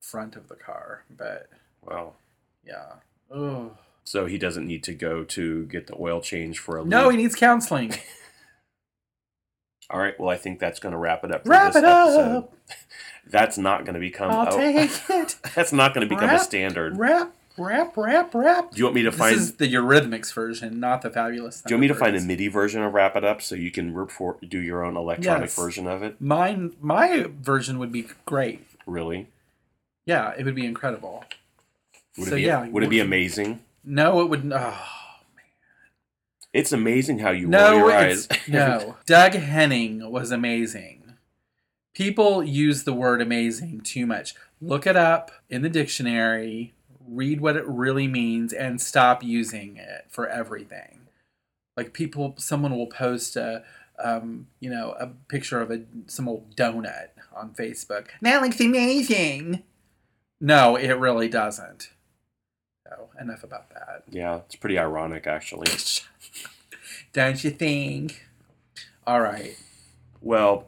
Speaker 4: front of the car, but
Speaker 3: Well,
Speaker 4: yeah. Oh
Speaker 3: so he doesn't need to go to get the oil change for a
Speaker 4: no,
Speaker 3: lube.
Speaker 4: he needs counseling.
Speaker 3: All right. Well, I think that's going to wrap it up. For
Speaker 4: Wrap
Speaker 3: this
Speaker 4: it
Speaker 3: episode.
Speaker 4: up.
Speaker 3: That's not going to become.
Speaker 4: I'll
Speaker 3: oh,
Speaker 4: take it.
Speaker 3: that's not going to become a standard.
Speaker 4: Rap, rap, rap, rap.
Speaker 3: Do you want me to
Speaker 4: This
Speaker 3: find?
Speaker 4: is the Eurythmics version, not the fabulous.
Speaker 3: Do you want me to find a MIDI version of Wrap It Up so you can report, do your own electronic
Speaker 4: Yes.
Speaker 3: version of it?
Speaker 4: Mine, my version would be great.
Speaker 3: Really?
Speaker 4: Yeah, it would be incredible.
Speaker 3: Would
Speaker 4: So,
Speaker 3: it be?
Speaker 4: yeah,
Speaker 3: would it be amazing?
Speaker 4: No, it would. Oh, man.
Speaker 3: It's amazing how you roll your eyes.
Speaker 4: no. Doug Henning was amazing. People use the word amazing too much. Look it up in the dictionary, read what it really means, and stop using it for everything. Like people, someone will post a, um, you know, a picture of a some old donut on Facebook. That looks amazing. No, it really doesn't. So enough about that.
Speaker 3: yeah, it's pretty ironic actually.
Speaker 4: Don't you think? All right.
Speaker 3: Well,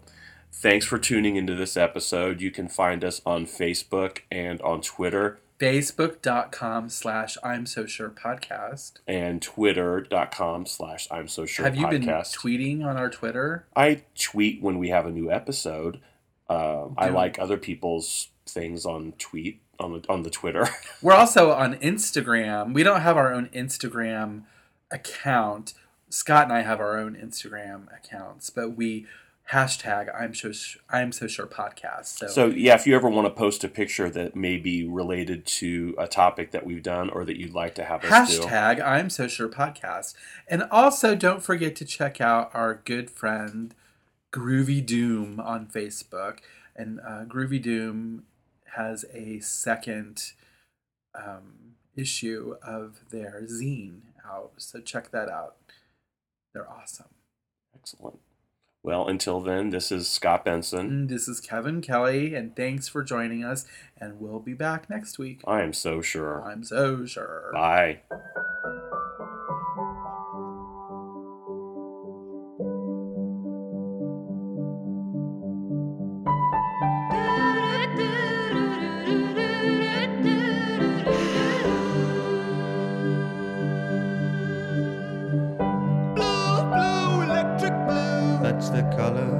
Speaker 3: thanks for tuning into this episode. You can find us on Facebook and on Twitter
Speaker 4: Facebook.com slash I'm so sure podcast.
Speaker 3: and twitter.com slash I'm so sure
Speaker 4: Have you been
Speaker 3: podcast.
Speaker 4: tweeting on our Twitter?
Speaker 3: I tweet when we have a new episode. Um, I like other people's things on tweet on the on the Twitter.
Speaker 4: We're also on Instagram. We don't have our own Instagram account. Scott and I have our own Instagram accounts, but we hashtag I'm so I'm so sure podcast. So,
Speaker 3: so yeah, if you ever want to post a picture that may be related to a topic that we've done or that you'd like to have
Speaker 4: hashtag I'm so sure podcast. And also don't forget to check out our good friend Groovy Doom on Facebook. And uh, Groovy Doom has a second um, issue of their zine out. So check that out. They're awesome.
Speaker 3: excellent. Well, until then, this is Scott Benson.
Speaker 4: And this is Kevin Kelly, and thanks for joining us. And we'll be back next week.
Speaker 3: I am so sure.
Speaker 4: I'm so sure.
Speaker 3: Bye.
Speaker 2: Color